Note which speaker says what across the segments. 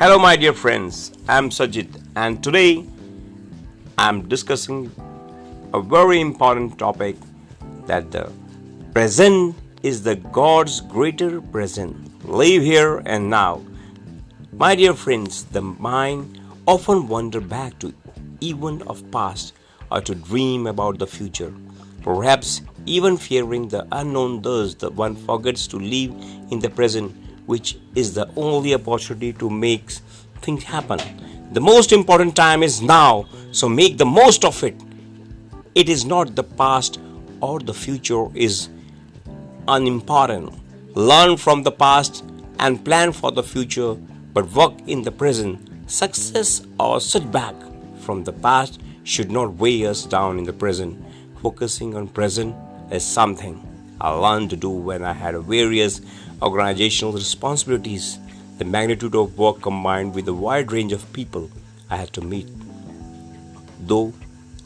Speaker 1: Hello, my dear friends. I'm Sajid, and today I'm discussing a very important topic that the present is the God's greater present. Live here and now. My dear friends, the mind often wander back to event of past or to dream about the future. Perhaps even fearing the unknown does the one forgets to live in the present which is the only opportunity to make things happen. The most important time is now, so make the most of it. It is not the past or the future is unimportant. Learn from the past and plan for the future, but work in the present. Success or setback from the past should not weigh us down in the present. Focusing on present is something I learned to do when I had various organizational responsibilities. The magnitude of work combined with the wide range of people I had to meet. Though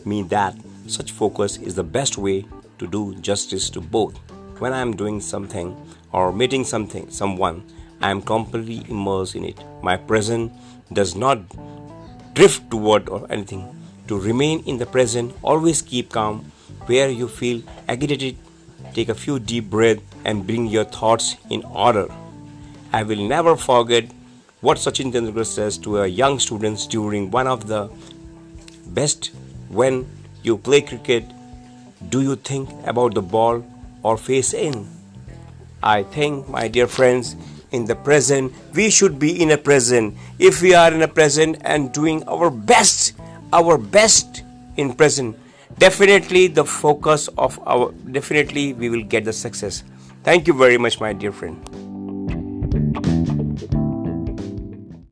Speaker 1: mean that such focus is the best way to do justice to both. When I am doing something or meeting something, someone, I am completely immersed in it. My present does not drift toward or anything. To remain in the present, always keep calm. Where you feel agitated, take a few deep breaths and bring your thoughts in order. I will never forget what Sachin Tendulkar says to a young students during one of the best when you play cricket. Do you think about the ball or face in? I think, my dear friends, in the present, we should be in a present. If we are in a present and doing our best, our best in present, definitely the focus of our, definitely we will get the success. Thank you very much, my dear friend.